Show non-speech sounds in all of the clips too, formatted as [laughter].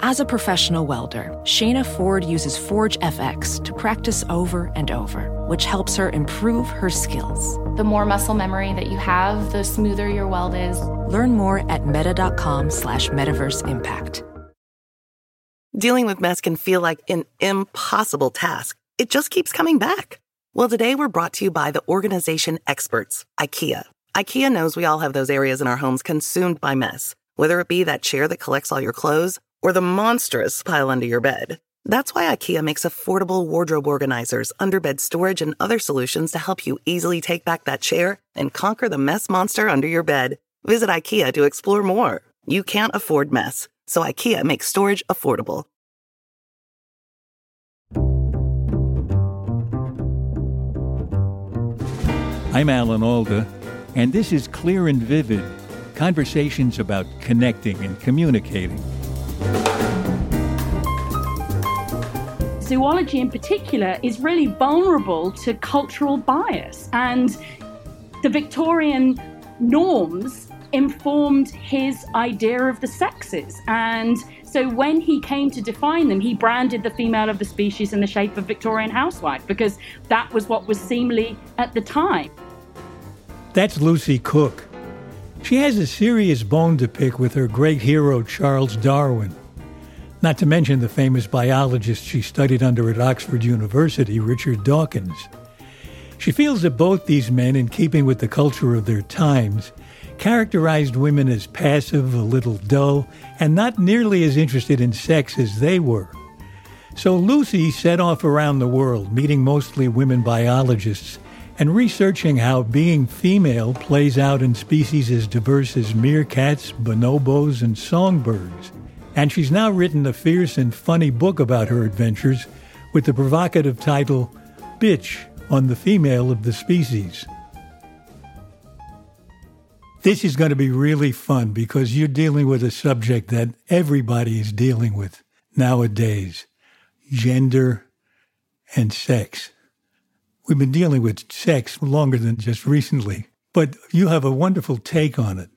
As a professional welder, Shayna Ford uses Forge FX to practice over and over, which helps her improve her skills. The more muscle memory that you have, the smoother your weld is. Learn more at meta.com slash metaverse impact. Dealing with mess can feel like an impossible task. It just keeps coming back. Well, today we're brought to you by the organization experts, IKEA. IKEA knows we all have those areas in our homes consumed by mess, whether it be that chair that collects all your clothes or the monstrous pile under your bed. That's why IKEA makes affordable wardrobe organizers, underbed storage, and other solutions to help you easily take back that chair and conquer the mess monster under your bed. Visit IKEA to explore more. You can't afford mess, so IKEA makes storage affordable. I'm Alan Alda, and this is Clear and Vivid conversations about connecting and communicating. Zoology, in particular, is really vulnerable to cultural bias, and the Victorian norms informed his idea of the sexes. And so when he came to define them, he branded the female of the species in the shape of Victorian housewife because that was what was seemly at the time. That's Lucy Cooke. She has a serious bone to pick with her great hero, Charles Darwin. Not to mention the famous biologist she studied under at Oxford University, Richard Dawkins. She feels that both these men, in keeping with the culture of their times, characterized women as passive, a little dull, and not nearly as interested in sex as they were. So Lucy set off around the world, meeting mostly women biologists and researching how being female plays out in species as diverse as meerkats, bonobos, and songbirds. And she's now written a fierce and funny book about her adventures with the provocative title, Bitch on the Female of the Species. This is going to be really fun because you're dealing with a subject that everybody is dealing with nowadays gender and sex. We've been dealing with sex longer than just recently, but you have a wonderful take on it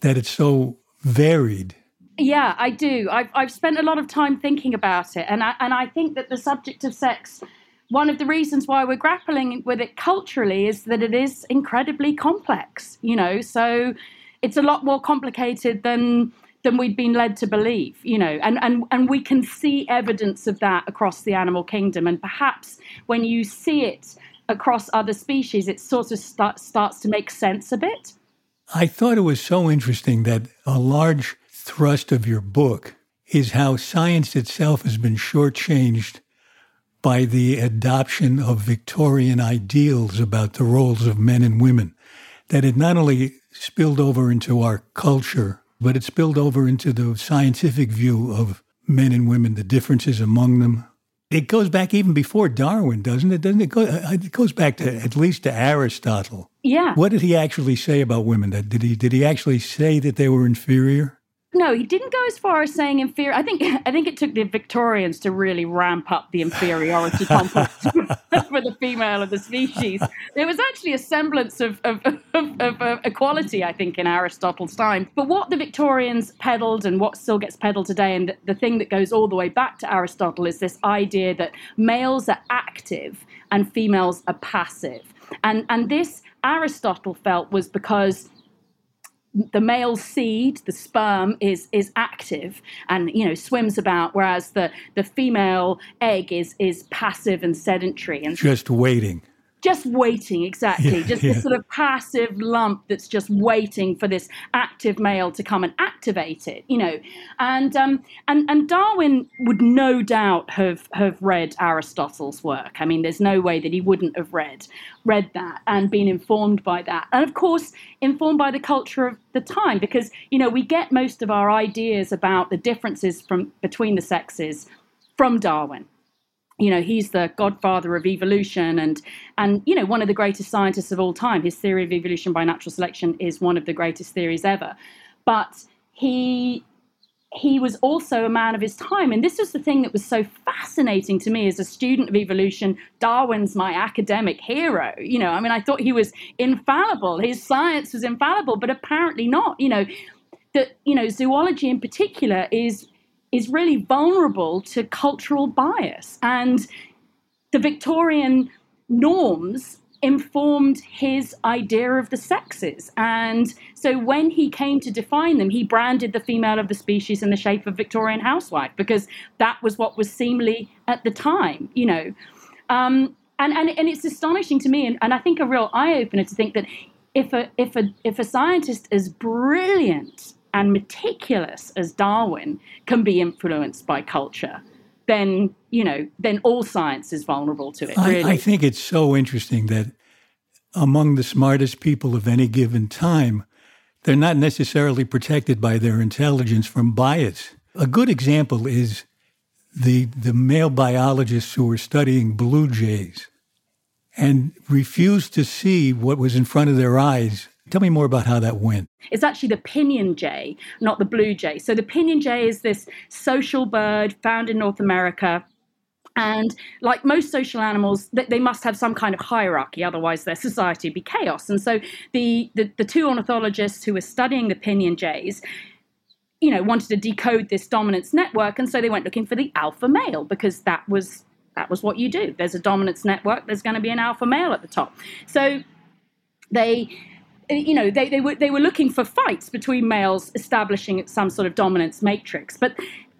that it's so varied. Yeah, I do. I've, I've spent a lot of time thinking about it, and I, and I think that the subject of sex, one of the reasons why we're grappling with it culturally is that it is incredibly complex, you know, so it's a lot more complicated than than we'd been led to believe, you know, and, and, and we can see evidence of that across the animal kingdom. And perhaps when you see it across other species, it sort of start, starts to make sense a bit. I thought it was so interesting that a large thrust of your book is how science itself has been shortchanged by the adoption of Victorian ideals about the roles of men and women. That it not only spilled over into our culture, but it spilled over into the scientific view of men and women, the differences among them, it goes back even before Darwin, doesn't it? Doesn't it go? Uh, it goes back to at least to Aristotle. Yeah. What did he actually say about women? Did he did he actually say that they were inferior? No, he didn't go as far as saying inferior. I think [laughs] I think it took the Victorians to really ramp up the inferiority complex [laughs] for the female of the species. There was actually a semblance of, of, of, of, equality, I think, in Aristotle's time. But what the Victorians peddled and what still gets peddled today, and the, the thing that goes all the way back to Aristotle, is this idea that males are active and females are passive. And and this Aristotle felt was because the male seed, the sperm, is is active and you know swims about, whereas the the female egg is is passive and sedentary and just waiting just waiting exactly. Yeah, just yeah. this sort of passive lump that's just waiting for this active male to come and activate it you know. And um and and darwin would no doubt have have read aristotle's work. I mean there's no way that he wouldn't have read read that and been informed by that. And of course informed by the culture of the time because you know we get most of our ideas about the differences from between the sexes from darwin you know he's the godfather of evolution and and you know one of the greatest scientists of all time. His theory of evolution by natural selection is one of the greatest theories ever. But he he was also a man of his time. And this was the thing that was so fascinating to me as a student of evolution darwin's my academic hero. You know i mean i thought he was infallible. His science was infallible but apparently not. You know that you know zoology in particular is is really vulnerable to cultural bias. And the Victorian norms informed his idea of the sexes. And so when he came to define them, he branded the female of the species in the shape of Victorian housewife because that was what was seemly at the time, you know. Um, and, and, and it's astonishing to me, and, and I think a real eye opener to think that if a, if, a, if a scientist as brilliant and meticulous as Darwin can be influenced by culture, then you know then all science is vulnerable to it. Really. I, I think it's so interesting that among the smartest people of any given time, they're not necessarily protected by their intelligence from bias. A good example is the the male biologists who were studying blue jays and refused to see what was in front of their eyes Tell me more about how that went. It's actually the pinyon jay, not the blue jay. So the pinyon jay is this social bird found in North America. And like most social animals, they must have some kind of hierarchy, otherwise their society would be chaos. And so the, the, the two ornithologists who were studying the pinyon jays, you know, wanted to decode this dominance network, and so they went looking for the alpha male because that was that was what you do. There's a dominance network. There's going to be an alpha male at the top. So they you know, they, they were they were looking for fights between males establishing some sort of dominance matrix, but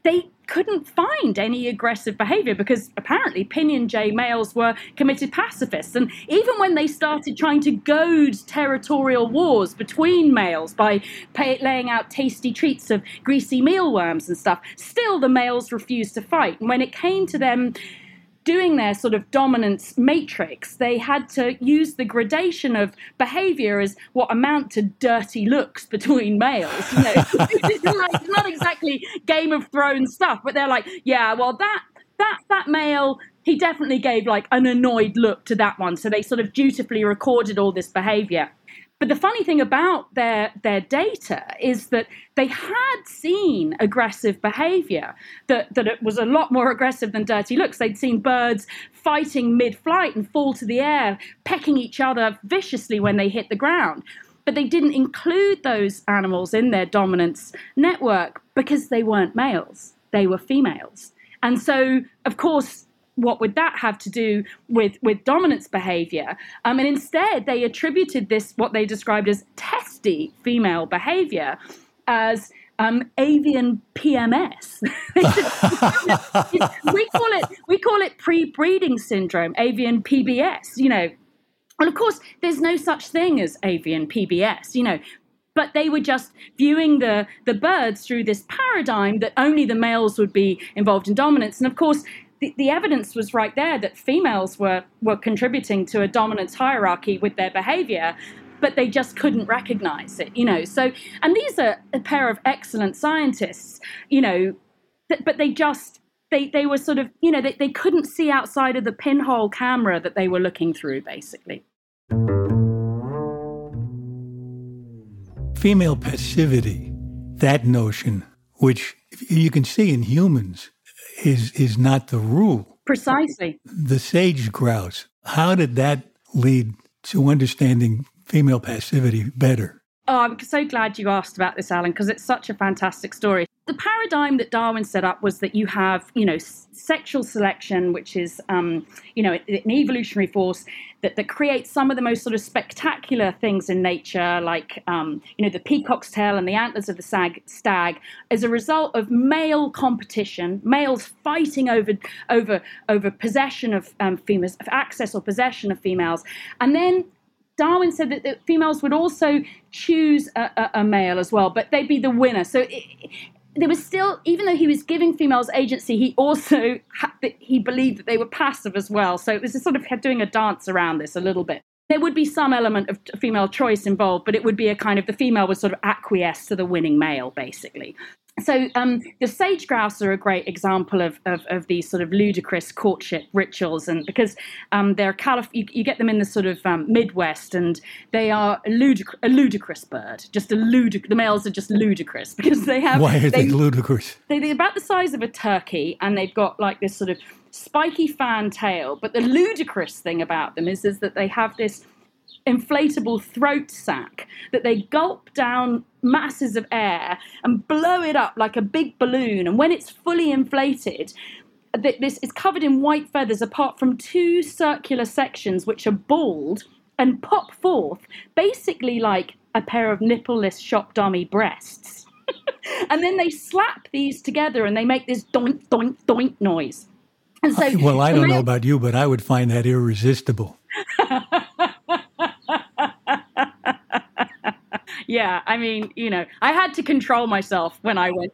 they couldn't find any aggressive behavior because apparently Pinyon jay males were committed pacifists. And even when they started trying to goad territorial wars between males by pay, laying out tasty treats of greasy mealworms and stuff, still the males refused to fight. And when it came to them doing their sort of dominance matrix, they had to use the gradation of behavior as what amount to dirty looks between males. You know, [laughs] it's, like, not exactly Game of Thrones stuff, but they're like, yeah, well, that that that male he definitely gave like an annoyed look to that one so they sort of dutifully recorded all this behavior but the funny thing about their, their data is that they had seen aggressive behavior, that, that it was a lot more aggressive than dirty looks. They'd seen birds fighting mid flight and fall to the air, pecking each other viciously when they hit the ground. But they didn't include those animals in their dominance network because they weren't males, they were females. And so, of course, what would that have to do with with dominance behavior um, and instead they attributed this what they described as testy female behavior as um, avian PMS. [laughs] we call it we call it pre-breeding syndrome, avian PBS. You know, and of course, there's no such thing as avian PBS. You know, but they were just viewing the the birds through this paradigm that only the males would be involved in dominance and of course the, the evidence was right there that females were, were contributing to a dominance hierarchy with their behavior but they just couldn't recognize it you know? So and these are a pair of excellent scientists you know th- but they just they, they were sort of you know they, they couldn't see outside of the pinhole camera that they were looking through basically. Female passivity that notion which you can see in humans is is not the rule. Precisely. The sage grouse. How did that lead to understanding female passivity better? Oh, I'm so glad you asked about this, Alan, because it's such a fantastic story. The paradigm that Darwin set up was that you have, you know, sexual selection, which is, um, you know, an evolutionary force that, that creates some of the most sort of spectacular things in nature, like, um, you know, the peacock's tail and the antlers of the sag, stag, as a result of male competition, males fighting over over over possession of um, females, of access or possession of females, and then Darwin said that, females would also choose a, a, a, male as well, but they'd be the winner. So it, there was still, even though he was giving females agency, he also he believed that they were passive as well. So it was sort of doing a dance around this a little bit. There would be some element of female choice involved, but it would be a kind of the female would sort of acquiesce to the winning male, basically so um, the sage grouse are a great example of, of, of, these sort of ludicrous courtship rituals, and because um, they're calif- you, you, get them in the sort of um, Midwest, and they are a, ludic- a ludicrous bird. Just a ludic- the males are just ludicrous [laughs] because they have. Why are they, they ludicrous? They, they're about the size of a turkey, and they've got like this sort of spiky fan tail. But the ludicrous thing about them is, is that they have this inflatable throat sac that they gulp down masses of air and blow it up like a big balloon. And when it's fully inflated, this is covered in white feathers apart from two circular sections which are bald and pop forth basically like a pair of nippleless shop dummy breasts. [laughs] and then they slap these together and they make this doink, doink, doink noise. And so, well, I don't know about you, but I would find that irresistible. [laughs] yeah, I mean, you know, I had to control myself when I went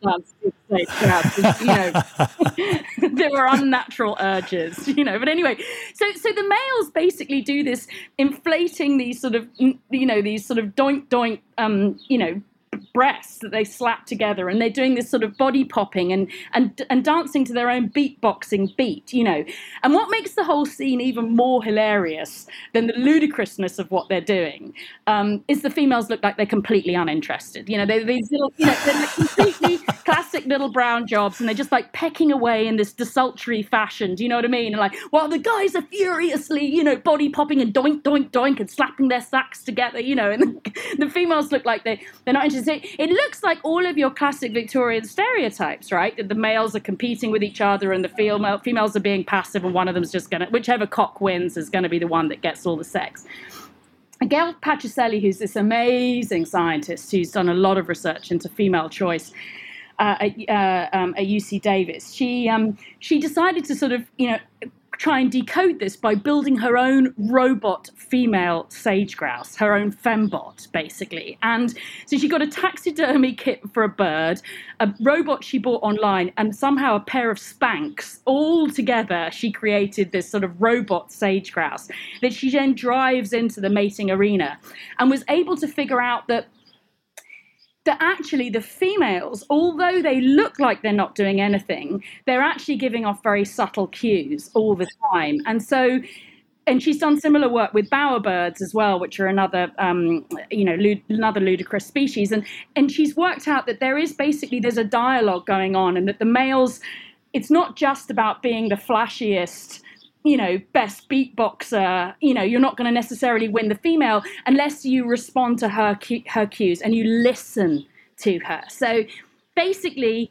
stage. You know, [laughs] there were unnatural urges, [laughs] you know. But anyway, so so the males basically do this inflating these sort of, you know, these sort of doink doink, um, you know, breasts that they slap together and they're doing this sort of body popping and and and dancing to their own beatboxing beat you know. And what makes the whole scene even more hilarious than the ludicrousness of what they're doing um, is the females look like they're completely uninterested. You know they're these little you know they're completely [laughs] classic little brown jobs and they're just like pecking away in this desultory fashion do you know what i mean? And like while the guys are furiously you know body popping and doink doink doink and slapping their sacks together you know and the, [laughs] the females look like they they're not interested it looks like all of your classic Victorian stereotypes, right? That the males are competing with each other and the female, females are being passive and one of them's just going to, whichever cock wins is going to be the one that gets all the sex. Gail Patricelli, who's this amazing scientist who's done a lot of research into female choice, uh, at, uh, um, at, UC Davis. She um, she decided to sort of you know try and decode this by building her own robot female sage grouse, her own fembot, basically. And so she got a taxidermy kit for a bird, a robot she bought online, and somehow a pair of Spanx. All together, she created this sort of robot sage grouse that she then drives into the mating arena and was able to figure out that that actually the females, although they look like they're not doing anything, they're actually giving off very subtle cues all the time. And so and she's done similar work with bowerbirds as well, which are another, um, you know, lud- another ludicrous species. And and she's worked out that there is basically there's a dialogue going on, and that the males, it's not just about being the flashiest you know, best beatboxer, you know, you're not going to necessarily win the female unless you respond to her her cues and you listen to her. So basically,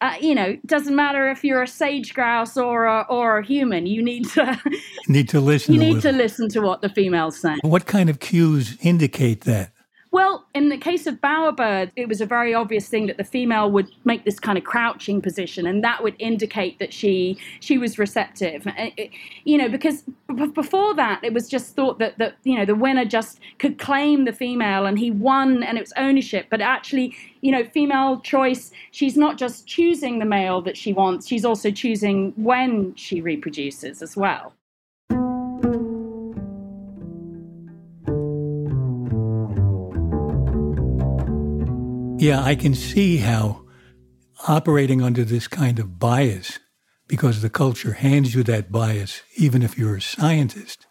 uh, you know, doesn't matter if you're a sage grouse or a, or a human. You need to need to listen. You need to listen to what the females saying. What kind of cues indicate that? Well, in the case of bowerbird, it was a very obvious thing that the female would make this kind of crouching position, and that would indicate that she she was receptive. You know, because before that, it was just thought that that you know the winner just could claim the female, and he won, and it was ownership. But actually, you know, female choice, she's not just choosing the male that she wants; she's also choosing when she reproduces as well. Yeah, I can see how operating under this kind of bias, because the culture hands you that bias, even if you're a scientist,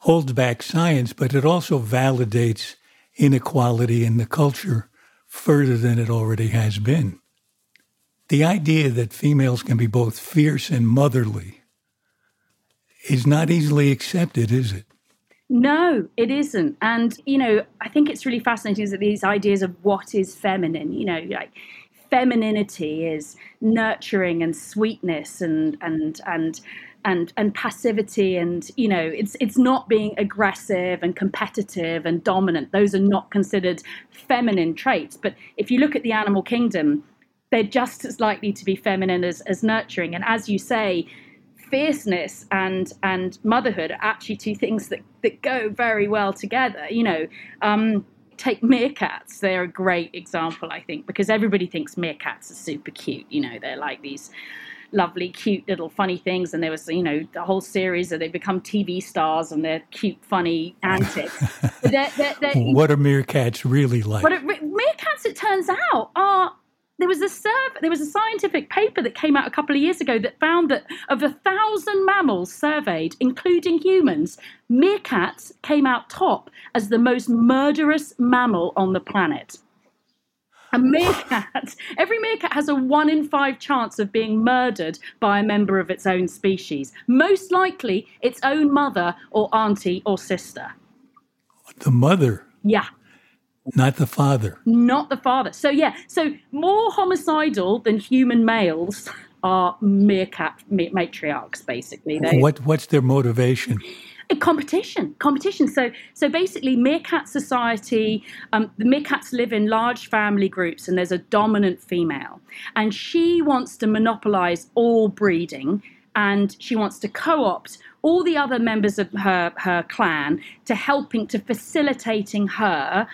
holds back science, but it also validates inequality in the culture further than it already has been. The idea that females can be both fierce and motherly is not easily accepted, is it? No, it isn't. And, you know, I think it's really fascinating that these ideas of what is feminine, you know, like femininity is nurturing and sweetness and and and and and passivity and you know it's it's not being aggressive and competitive and dominant. Those are not considered feminine traits. But if you look at the animal kingdom they're just as likely to be feminine as, as nurturing. And as you say fierceness and and motherhood are actually two things that that go very well together. You know, um, take meerkats; they're a great example, I think, because everybody thinks meerkats are super cute. You know, they're like these lovely, cute little funny things. And there was, you know, the whole series that they become TV stars and they're cute, funny antics. [laughs] they're, they're, they're, what are meerkats really like? What meerkats, it turns out, are there was a survey, there was a scientific paper that came out a couple of years ago that found that of a thousand mammals surveyed, including humans, meerkats came out top as the most murderous mammal on the planet. A meerkat, every meerkat has a one in five chance of being murdered by a member of its own species, most likely its own mother or auntie or sister. The mother? Yeah. Not the father. Not the father. So, yeah, so more homicidal than human males are meerkat matriarchs, basically. They, what, what's their motivation? competition competition so so basically meerkat society um, the meerkats live in large family groups and there's a dominant female and she wants to monopolize all breeding and she wants to co-opt all the other members of her her clan to helping to facilitating her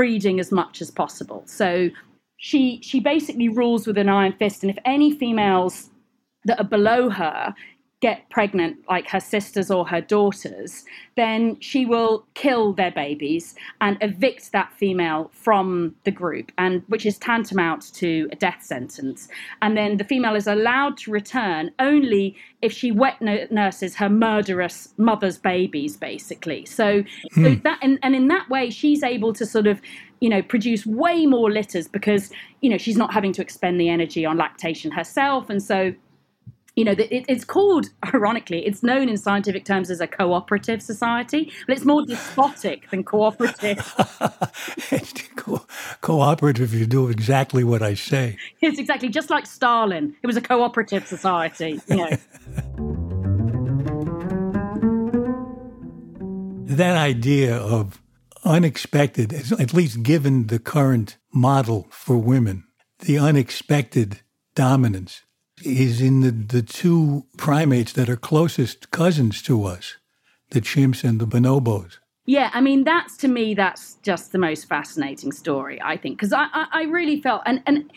breeding as much as possible. So she she basically rules with an iron fist and if any females that are below her get pregnant like her sisters or her daughters, then she will kill their babies and evict that female from the group, and which is tantamount to a death sentence. And then the female is allowed to return only if she wet nurses her murderous mother's babies, basically. So, hmm. so that and, and in that way, she's able to sort of you know produce way more litters because you know she's not having to expend the energy on lactation herself and so you know, it, it's called, [laughs] ironically, it's known in scientific terms as a cooperative society, but it's more despotic than cooperative. [laughs] Co- cooperative, you do exactly what I say. [laughs] It's exactly just like Stalin. It was a cooperative society, you know. that idea of unexpected, at least given the current model for women, the unexpected dominance is in the, the two primates that are closest cousins to us, the chimps and the bonobos. Yeah, I mean that's to me that's just the most fascinating story I think because I, I, I really felt and and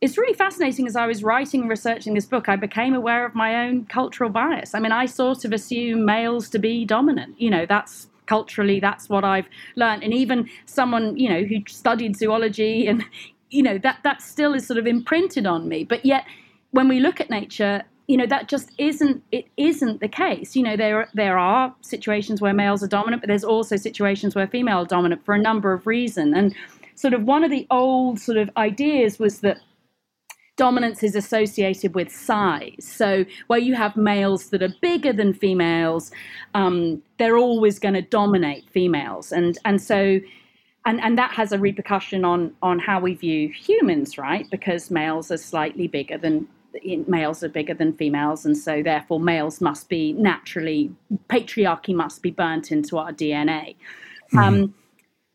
it's really fascinating as I was writing and researching this book I became aware of my own cultural bias. I mean I sort of assume males to be dominant. You know that's culturally that's what I've learned and even someone you know who studied zoology and you know that that still is sort of imprinted on me. But yet when we look at nature, you know that just isn't it isn't the case. You know there there are situations where males are dominant but there's also situations where female are dominant for a number of reasons. And sort of one of the old sort of ideas was that dominance is associated with size. So where you have males that are bigger than females um, they're always going to dominate females. And and so and, and that has a repercussion on on how we view humans right? Because males are slightly bigger than males are bigger than females, and so therefore males must be naturally patriarchy must be burnt into our DNA. Mm. Um,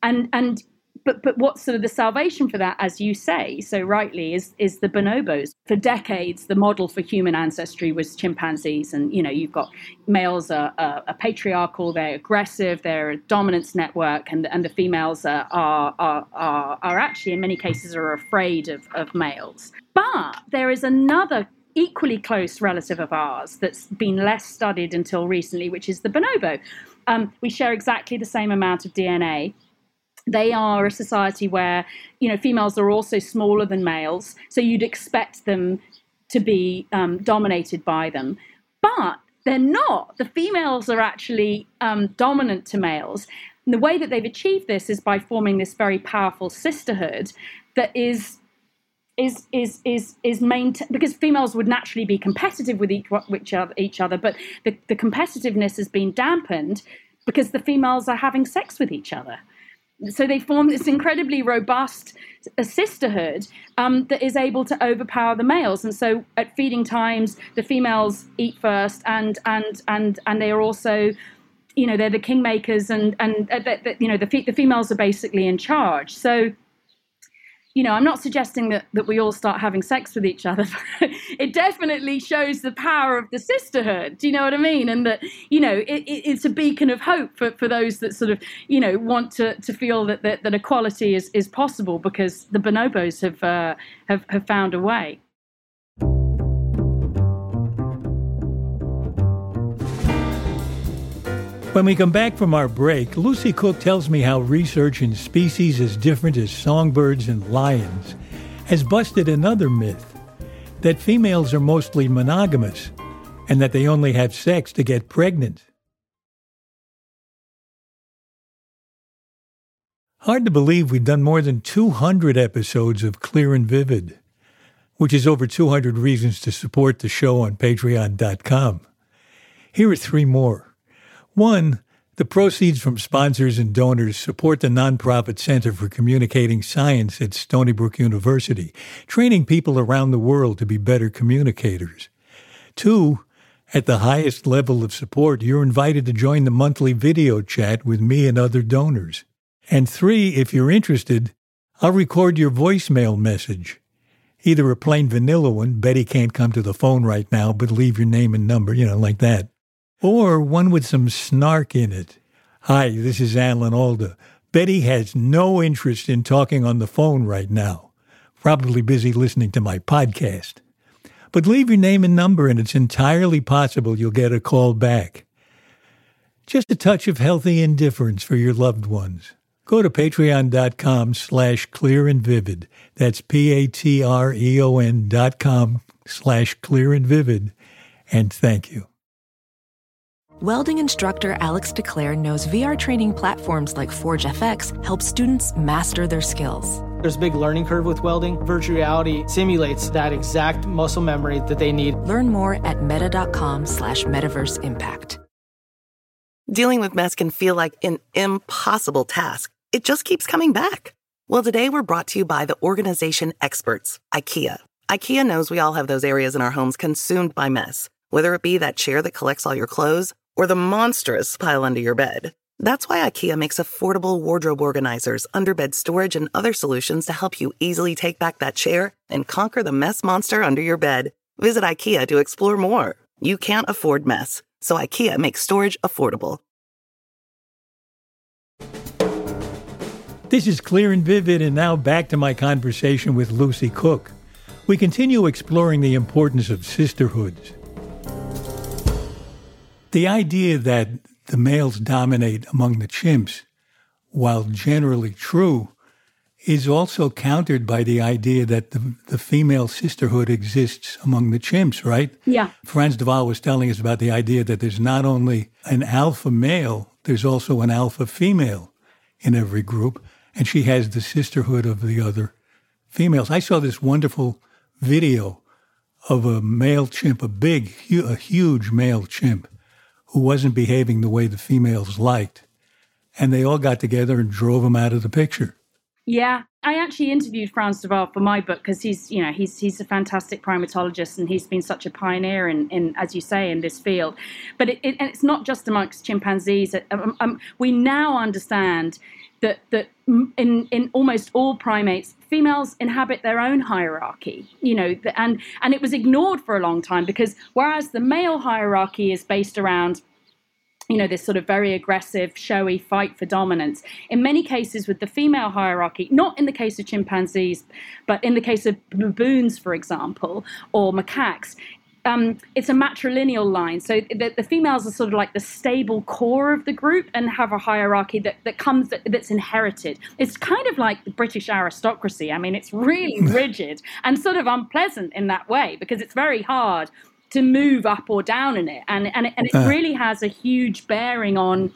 and and but but what's sort of the salvation for that, as you say so rightly, is is the bonobos. For decades, the model for human ancestry was chimpanzees, and you know you've got males are, are, are patriarchal, they're aggressive, they're a dominance network, and and the females are are are, are, actually in many cases are afraid of, of males. But there is another equally close relative of ours that's been less studied until recently, which is the bonobo. Um, we share exactly the same amount of DNA they are a society where you know females are also smaller than males so you'd expect them to be um, dominated by them. But they're not. The females are actually um, dominant to males. And the way that they've achieved this is by forming this very powerful sisterhood that is is is is is maintained because females would naturally be competitive with each, other, each other but the, the competitiveness has been dampened because the females are having sex with each other so they form this incredibly robust uh, sisterhood um, that is able to overpower the males. And so at feeding times, the females eat first, and and and and they are also, you know, they're the kingmakers, and and uh, the, the, you know the the females are basically in charge. So you know, I'm not suggesting that, that we all start having sex with each other. [laughs] it definitely shows the power of the sisterhood. Do you know what I mean? And that, you know, it, it, it's a beacon of hope for, for those that sort of, you know, want to, to feel that, that, that equality is, is possible because the bonobos have, uh, have, have found a way. When we come back from our break, Lucy Cooke tells me how research in species as different as songbirds and lions has busted another myth that females are mostly monogamous and that they only have sex to get pregnant. Hard to believe we've done more than 200 episodes of Clear and Vivid, which is over 200 reasons to support the show on patreon.com. Here are three more. One, The proceeds from sponsors and donors support the nonprofit Center for Communicating Science at Stony Brook University, training people around the world to be better communicators. Two, at the highest level of support, you're invited to join the monthly video chat with me and other donors. And three, if you're interested, I'll record your voicemail message. Either a plain vanilla one, Betty can't come to the phone right now, but leave your name and number, you know, like that or one with some snark in it. Hi, this is Alan Alda. Betty has no interest in talking on the phone right now. Probably busy listening to my podcast. But leave your name and number, and it's entirely possible you'll get a call back. Just a touch of healthy indifference for your loved ones. Go to patreon.com slash clear and vivid. That's P-A-T-R-E-O-N dot com slash clear and vivid. And thank you. Welding instructor Alex DeClaire knows VR training platforms like Forge FX help students master their skills. There's a big learning curve with welding. Virtual reality simulates that exact muscle memory that they need. Learn more at meta.com slash metaverse impact. Dealing with mess can feel like an impossible task. It just keeps coming back. Well, today we're brought to you by the organization experts, IKEA. IKEA knows we all have those areas in our homes consumed by mess, whether it be that chair that collects all your clothes or the monstrous pile under your bed. That's why IKEA makes affordable wardrobe organizers, underbed storage, and other solutions to help you easily take back that chair and conquer the mess monster under your bed. Visit IKEA to explore more. You can't afford mess, so IKEA makes storage affordable. This is Clear and Vivid, and now back to my conversation with Lucy Cooke. We continue exploring the importance of sisterhoods. The idea that the males dominate among the chimps, while generally true, is also countered by the idea that the, the female sisterhood exists among the chimps, right? Yeah. Frans de Waal was telling us about the idea that there's not only an alpha male, there's also an alpha female in every group, and she has the sisterhood of the other females. I saw this wonderful video of a male chimp, a big, hu- a huge male chimp, who wasn't behaving the way the females liked. And they all got together and drove him out of the picture. Yeah, I actually interviewed Frans de Waal for my book because he's, you know, he's he's a fantastic primatologist and he's been such a pioneer in, in as you say, in this field. But it, it, it's not just amongst chimpanzees. Um, um, we now understand that that in in almost all primates, females inhabit their own hierarchy. You know, and and it was ignored for a long time because whereas the male hierarchy is based around you know, this sort of very aggressive, showy fight for dominance. In many cases, with the female hierarchy, not in the case of chimpanzees, but in the case of baboons, for example, or macaques, um, it's a matrilineal line. So the, the, females are sort of like the stable core of the group and have a hierarchy that, that comes that, that's inherited. It's kind of like the British aristocracy. I mean, it's really [laughs] rigid and sort of unpleasant in that way because it's very hard to move up or down in it, and and, and it uh. really has a huge bearing on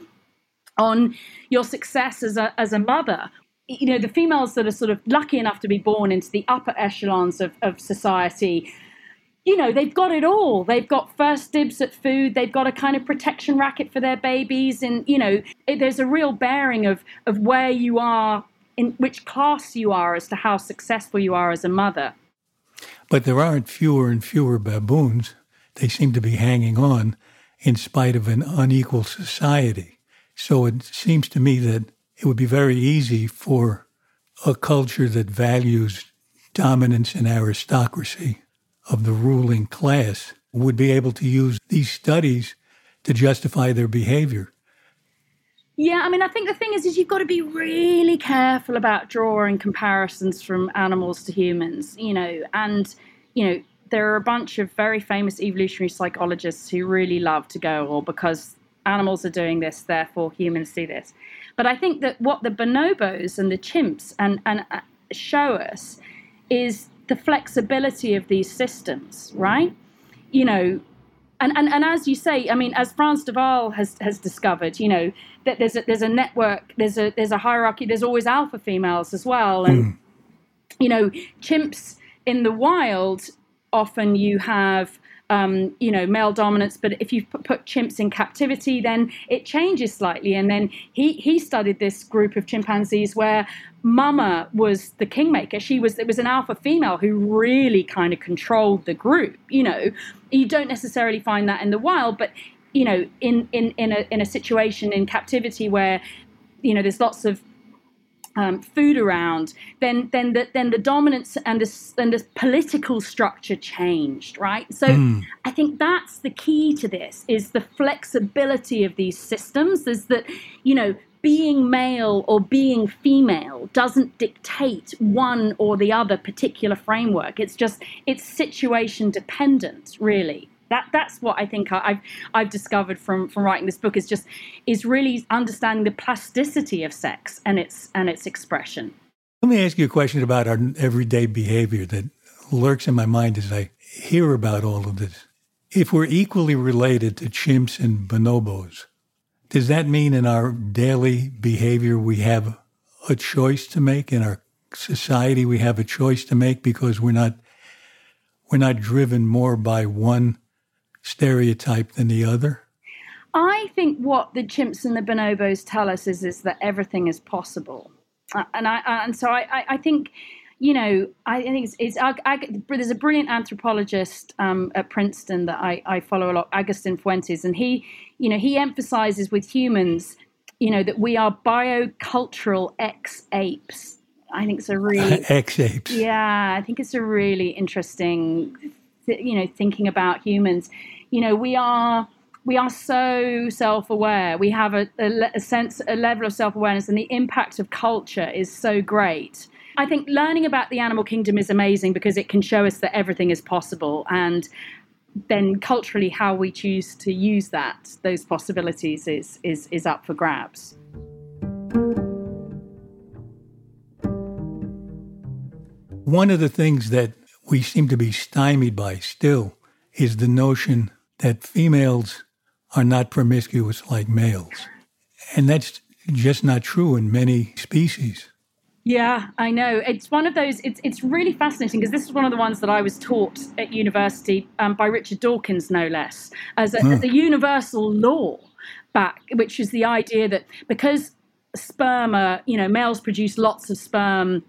on your success as a as a mother you know the females that are sort of lucky enough to be born into the upper echelons of, of society you know, they've got it all. They've got first dibs at food. They've got a kind of protection racket for their babies. And, you know, it, there's a real bearing of, of where you are, in which class you are, as to how successful you are as a mother. But there aren't fewer and fewer baboons. They seem to be hanging on in spite of an unequal society. So it seems to me that it would be very easy for a culture that values dominance and aristocracy of the ruling class would be able to use these studies to justify their behavior. Yeah, I mean, I think the thing is, is you've got to be really careful about drawing comparisons from animals to humans, you know, and you know, there are a bunch of very famous evolutionary psychologists who really love to go, or because animals are doing this, therefore humans do this. But I think that what the bonobos and the chimps and and uh, show us is the flexibility of these systems, right? You know, and, and, and as you say, I mean, as Frans de Waal has, has discovered, you know, that there's a, there's a network, there's a there's a hierarchy, there's always alpha females as well, and mm. you know, chimps in the wild often you have um, you know, male dominance. But if you put chimps in captivity, then it changes slightly. And then he he studied this group of chimpanzees where Mama was the kingmaker. She was it was an alpha female who really kind of controlled the group. You know, you don't necessarily find that in the wild, but you know, in in in a in a situation in captivity where you know there's lots of um, food around, then then the then the dominance and the and the political structure changed, right? So mm. I think that's the key to this is the flexibility of these systems. Is that you know being male or being female doesn't dictate one or the other particular framework. It's just it's situation dependent, really that that's what I think I've I've discovered from from writing this book is just is really understanding the plasticity of sex and its and its expression. Let me ask you a question about our everyday behavior that lurks in my mind as I hear about all of this. If we're equally related to chimps and bonobos, does that mean in our daily behavior we have a choice to make in our society we have a choice to make because we're not we're not driven more by one stereotype than the other? I think what the chimps and the bonobos tell us is, is that everything is possible. Uh, and I and so I, I think you know, I think it's, it's I, I, there's a brilliant anthropologist um, at Princeton that I, I follow a lot, Agustin Fuentes, and he, you know, he emphasizes with humans, you know, that we are biocultural ex apes. I think it's a really [laughs] ex apes. Yeah, I think it's a really interesting, you know, thinking about humans you know, we are we are so self-aware. We have a, a, a sense, a level of self-awareness, and the impact of culture is so great. I think learning about the animal kingdom is amazing because it can show us that everything is possible, and then culturally, how we choose to use that, those possibilities, is is is up for grabs. One of the things that we seem to be stymied by still is the notion that females are not promiscuous like males. And that's just not true in many species. Yeah, I know. It's one of those, it's, it's really fascinating because this is one of the ones that I was taught at university um, by Richard Dawkins, no less, as a, huh. as a universal law back, which is the idea that because sperm are, you know, males produce lots of sperm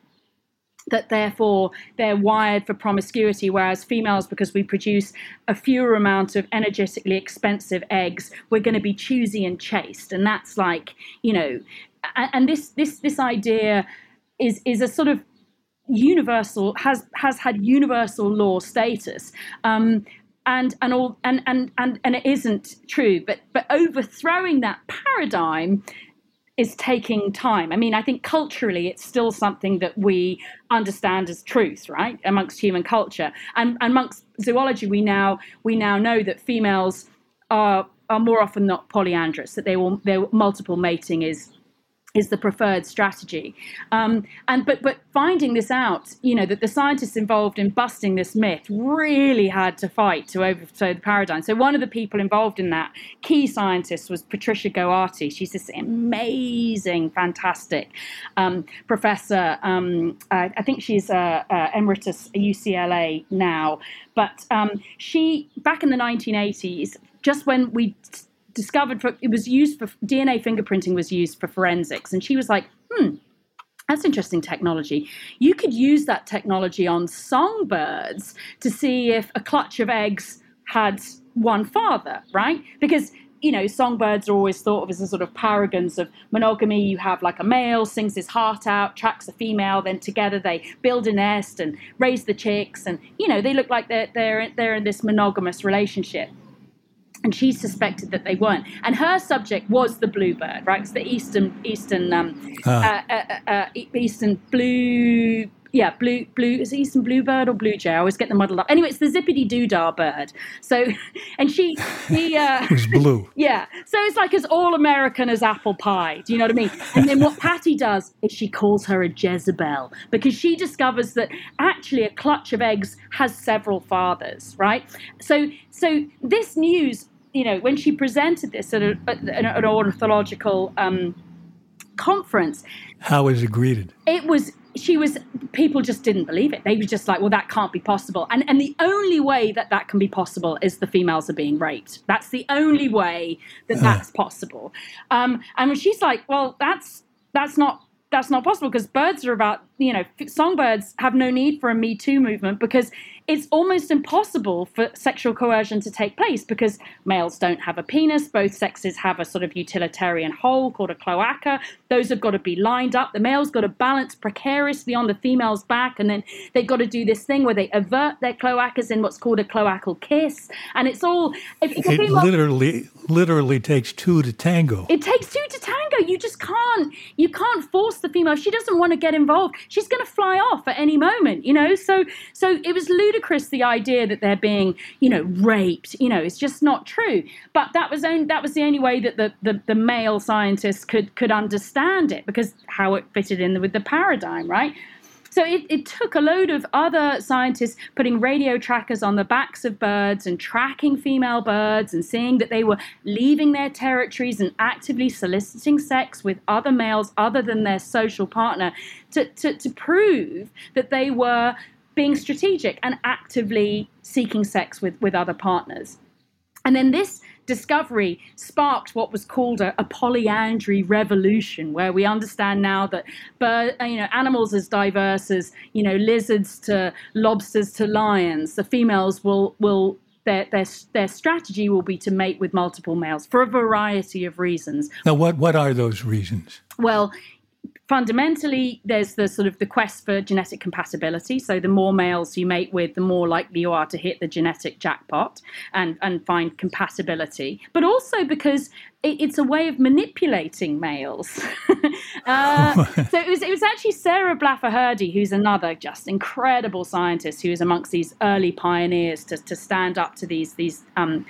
that therefore they're wired for promiscuity, whereas females, because we produce a fewer amount of energetically expensive eggs, we're going to be choosy and chaste, and that's like you know, and this this this idea is is a sort of universal has has had universal law status. Um, and and all and, and and and it isn't true but but overthrowing that paradigm is taking time. I mean, I think culturally it's still something that we understand as truth, right, amongst human culture. And, and amongst zoology, we now we now know that females are are more often not polyandrous, that they will their multiple mating is is the preferred strategy. Um, and but but finding this out, you know, that the scientists involved in busting this myth really had to fight to overthrow the paradigm. So one of the people involved in that key scientist was Patricia Gowaty. She's this amazing, fantastic um, professor. Um, I, I, think she's uh, uh, emeritus UCLA now, but um, she back in the 1980s, just when we discovered for it was used for DNA fingerprinting was used for forensics, and she was like, hmm. That's interesting technology. You could use that technology on songbirds to see if a clutch of eggs had one father, right? Because you know, songbirds are always thought of as a sort of paragons of monogamy. You have like a male sings his heart out, tracks a female, then together they build a nest and raise the chicks, and you know they look like they're they're they're in this monogamous relationship and she suspected that they weren't. And her subject was the bluebird, right? It's the eastern eastern um, ah. uh, uh, uh, eastern blue. Yeah, blue, blue is it eastern bluebird or blue jay? I always get them muddled up. Anyway, it's the zippity doo dah bird. So, [laughs] and she, he, uh, [laughs] it's blue. Yeah, so it's like as all American as apple pie. Do you know what I mean? And then what Patty does is she calls her a Jezebel because she discovers that actually a clutch of eggs has several fathers, right? So, so this news you know, when she presented this at, a, at an ornithological um, conference, how was it greeted? It was she was people just didn't believe it. They were just like well that can't be possible. And and the only way that that can be possible is the females are being raped. That's the only way that that's possible. Um, and she's like well that's that's not that's not possible because birds are about you know songbirds have no need for a me too movement because it's almost impossible for sexual coercion to take place because males don't have a penis. Both sexes have a sort of utilitarian hole called a cloaca. Those have got to be lined up. The male's got to balance precariously on the female's back, and then they've got to do this thing where they avert their cloacas in what's called a cloacal kiss. And it's all. If, if it female, literally, literally takes two to tango. It takes two to tango. You just can't. You can't force the female. She doesn't want to get involved. She's going to fly off at any moment. You know. So so it was ludicrous the idea that they're being, you know, raped. You know, it's just not true. But that was only, that was the only way that the, the, the male scientists could could understand it because how it fitted in with the paradigm, right? So it, it, took a load of other scientists putting radio trackers on the backs of birds and tracking female birds and seeing that they were leaving their territories and actively soliciting sex with other males other than their social partner to, to, to prove that they were being strategic and actively seeking sex with, with other partners. And then this discovery sparked what was called a, a, polyandry revolution, where we understand now that bird, uh, you know, animals as diverse as you know lizards to lobsters to lions, the females will will their, their, their strategy will be to mate with multiple males for a variety of reasons. Now, what, what are those reasons? Well, fundamentally there's the sort of the quest for genetic compatibility. So the more males you mate with the more likely you are to hit the genetic jackpot and and find compatibility. But also because it's a way of manipulating males. [laughs] uh, [laughs] so it was, it was actually Sarah Blaffer Hrdy, who's another just incredible scientist who is amongst these early pioneers to, to stand up to these, these um,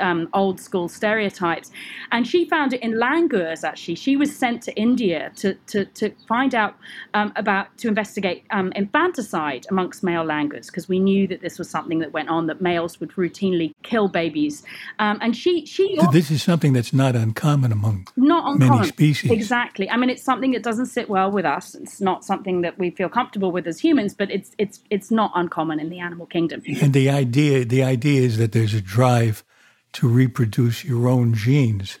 um, old school stereotypes. And she found it in langurs, actually. She was sent to India to, to, to find out um, about, to investigate um, infanticide amongst male langurs, because we knew that this was something that went on, that males would routinely kill babies. Um, and she, she. This is something that's not uncommon among not uncommon. many species. Exactly. I mean, it's something that doesn't sit well with us. It's not something that we feel comfortable with as humans, but it's it's it's not uncommon in the animal kingdom. And the idea the idea is that there's a drive to reproduce your own genes,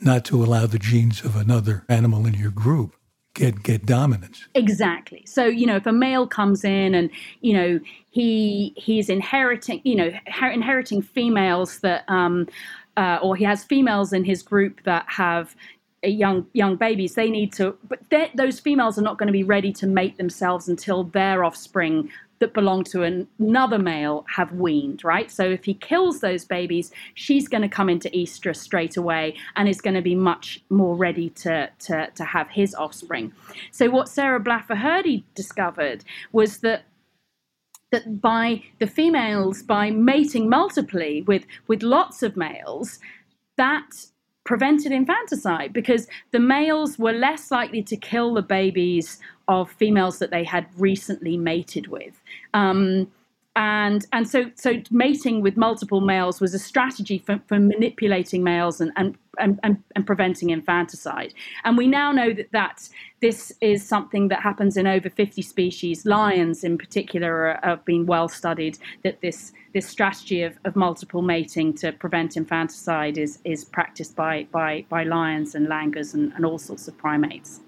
not to allow the genes of another animal in your group get get dominance. Exactly. So you know, if a male comes in and you know he he's inheriting you know her- inheriting females that um, uh, or he has females in his group that have young young babies they need to but those females are not going to be ready to mate themselves until their offspring that belong to an, another male have weaned right? So if he kills those babies she's going to come into estrus straight away and is going to be much more ready to, to, to have his offspring. So what sarah blaffer hrdy discovered was that that by the females, by mating multiply with, with lots of males, that prevented infanticide because the males were less likely to kill the babies of females that they had recently mated with. Um, and and so so mating with multiple males was a strategy for, for manipulating males and, and and, and, preventing infanticide. And we now know that that this is something that happens in over 50 species. Lions in particular are, have been well studied that this this strategy of, of multiple mating to prevent infanticide is is practiced by by by lions and langurs and, and all sorts of primates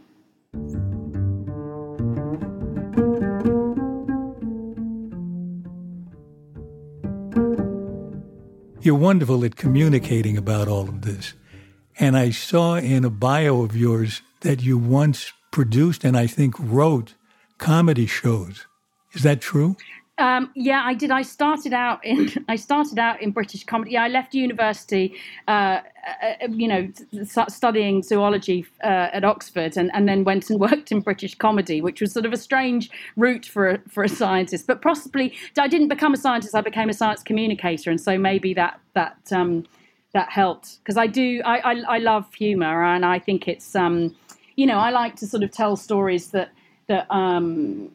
You're wonderful at communicating about all of this. And I saw in a bio of yours that you once produced and I think wrote comedy shows. Is that true? Um, yeah, I did. I started out in [laughs] I started out in British comedy. Yeah, I left university, uh, uh, you know, studying zoology uh, at Oxford, and, and then went and [laughs] worked in British comedy, which was sort of a strange route for a, for a scientist. But possibly, I didn't become a scientist. I became a science communicator, and so maybe that that um, that helped because I do. I, I, I love humour, and I think it's um, you know, I like to sort of tell stories that that um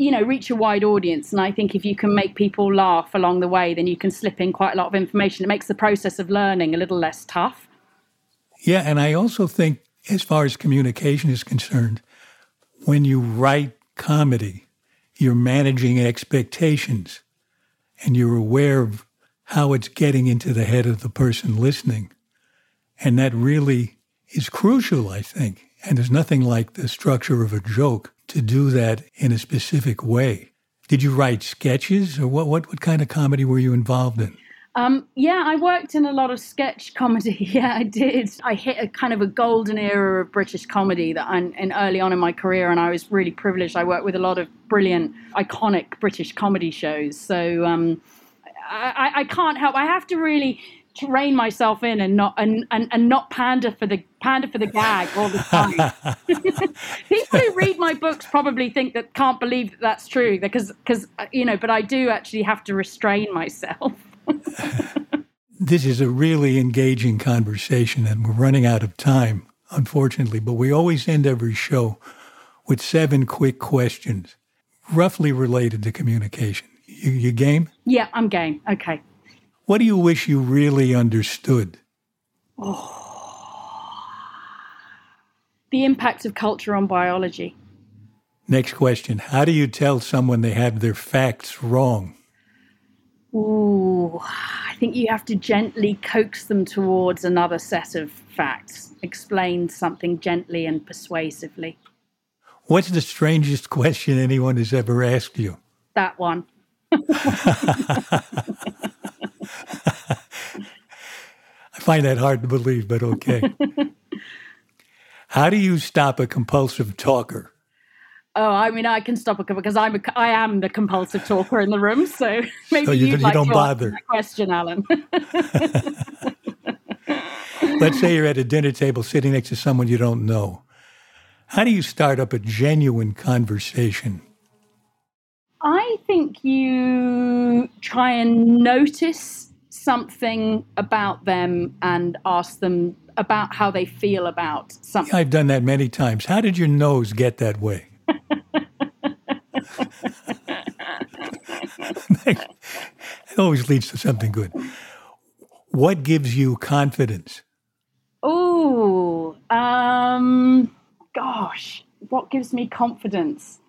you know reach a wide audience and i think if you can make people laugh along the way then you can slip in quite a lot of information it makes the process of learning a little less tough yeah and i also think as far as communication is concerned when you write comedy, you're managing expectations and you're aware of how it's getting into the head of the person listening. And that really is crucial, I think. And there's nothing like the structure of a joke to do that in a specific way. Did you write sketches or what, what, what kind of comedy were you involved in? Um, yeah, I worked in a lot of sketch [laughs] comedy. Yeah, I did. I hit a kind of a golden era of British comedy that I'm early on in my career, and I was really privileged. I worked with a lot of brilliant, iconic British comedy shows. So um, I, I can't help. I have to really rein myself in and not and, and, and not pander for the pander for the gag all the time. [laughs] People who read my books probably think that can't believe that that's true because because uh, you know, but I do actually have to restrain myself. [laughs] this is a really engaging conversation, and we're running out of time, unfortunately. But we always end every show with seven quick questions, roughly related to communication. You, you game? Yeah, I'm game. Okay. What do you wish you really understood? Oh. The impact of culture on biology. Next question. How do you tell someone they have their facts wrong? Ooh, I think you have to gently coax them towards another set of facts, explain something gently and persuasively. What's the strangest question anyone has ever asked you? That one. [laughs] I find that hard to believe, but okay. [laughs] How do you stop a compulsive talker? Oh, I mean, I can stop it because I'm a, I am the compulsive talker in the room. So [laughs] maybe so you, you like don't bother. question, Alan. [laughs] Let's say you're at a dinner table sitting next to someone you don't know. How do you start up a genuine conversation? I think you try and notice something about them and ask them about how they feel about something. I've done that many times. How did your nose get that way? [laughs] it always leads to something good. What gives you confidence? Oh, um, gosh, what gives me confidence?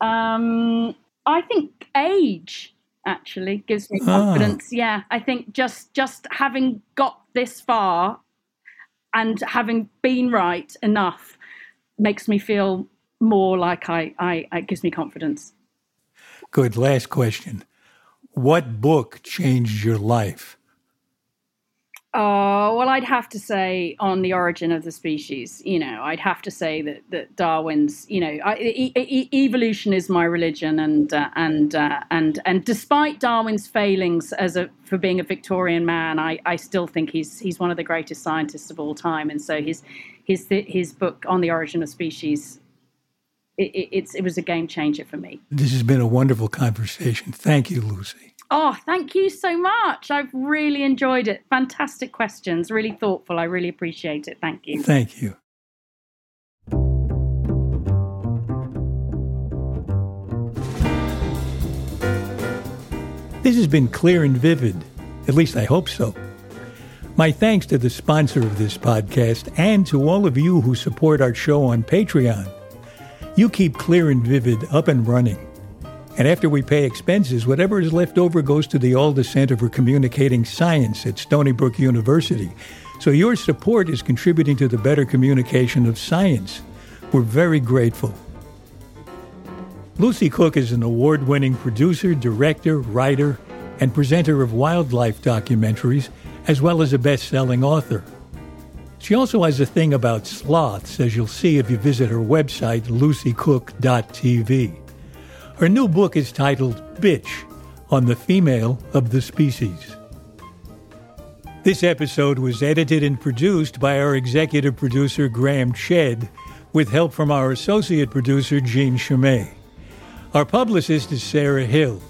Um, I think age actually gives me ah. confidence. Oh. Yeah, I think just just having got this far and having been right enough makes me feel more like I, I it gives me confidence. Good. Last question. What book changed your life? Oh, well, I'd have to say on the origin of the species, you know, I'd have to say that, that Darwin's, you know, I, e- e- evolution is my religion. And, uh, and, uh, and, and despite Darwin's failings as a, for being a Victorian man, I, I still think he's, he's one of the greatest scientists of all time. And so his, his, his book on the origin of species, it, it, it's, it was a game changer for me. This has been a wonderful conversation. Thank you, Lucy. Oh, thank you so much. I've really enjoyed it. Fantastic questions, really thoughtful. I really appreciate it. Thank you. Thank you. This has been clear and vivid. At least I hope so. My thanks to the sponsor of this podcast and to all of you who support our show on Patreon. You keep Clear and Vivid up and running. And after we pay expenses, whatever is left over goes to the Alda Center for Communicating Science at Stony Brook University. So your support is contributing to the better communication of science. We're very grateful. Lucy Cooke is an award winning producer, director, writer, and presenter of wildlife documentaries, as well as a best selling author. She also has a thing about sloths, as you'll see if you visit her website, lucycook.tv. Her new book is titled Bitch on the Female of the Species. This episode was edited and produced by our executive producer, Graham Chedd, with help from our associate producer, Jean Chimay. Our publicist is Sarah Hill.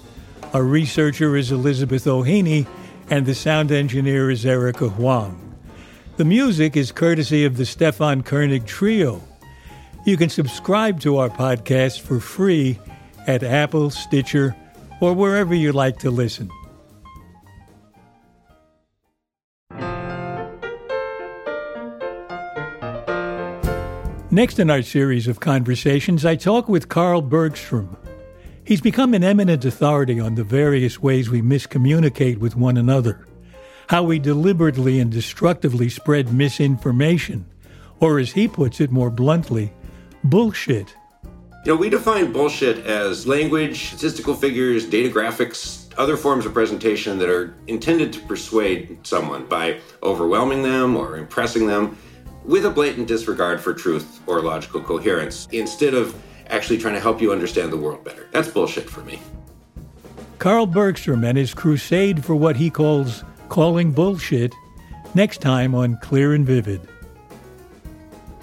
Our researcher is Elizabeth O'Haney, and the sound engineer is Erica Huang. The music is courtesy of the Stefan Koenig Trio. You can subscribe to our podcast for free at Apple, Stitcher, or wherever you like to listen. Next in our series of conversations, I talk with Carl Bergstrom. He's become an eminent authority on the various ways we miscommunicate with one another, how we deliberately and destructively spread misinformation, or as he puts it more bluntly, bullshit. You know, we define bullshit as language, statistical figures, data graphics, other forms of presentation that are intended to persuade someone by overwhelming them or impressing them with a blatant disregard for truth or logical coherence instead of actually trying to help you understand the world better. That's bullshit for me. Carl Bergstrom and his crusade for what he calls calling bullshit next time on Clear and Vivid.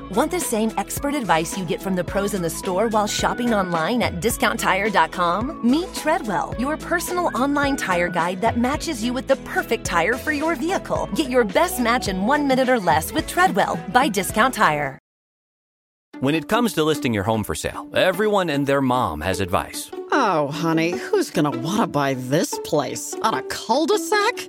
Want the same expert advice you get from the pros in the store while shopping online at discounttire.com? Meet Treadwell, your personal online tire guide that matches you with the perfect tire for your vehicle. Get your best match in one minute or less with Treadwell by Discount Tire. When it comes to listing your home for sale, everyone and their mom has advice. Oh, honey, who's going to want to buy this place? On a cul de sac?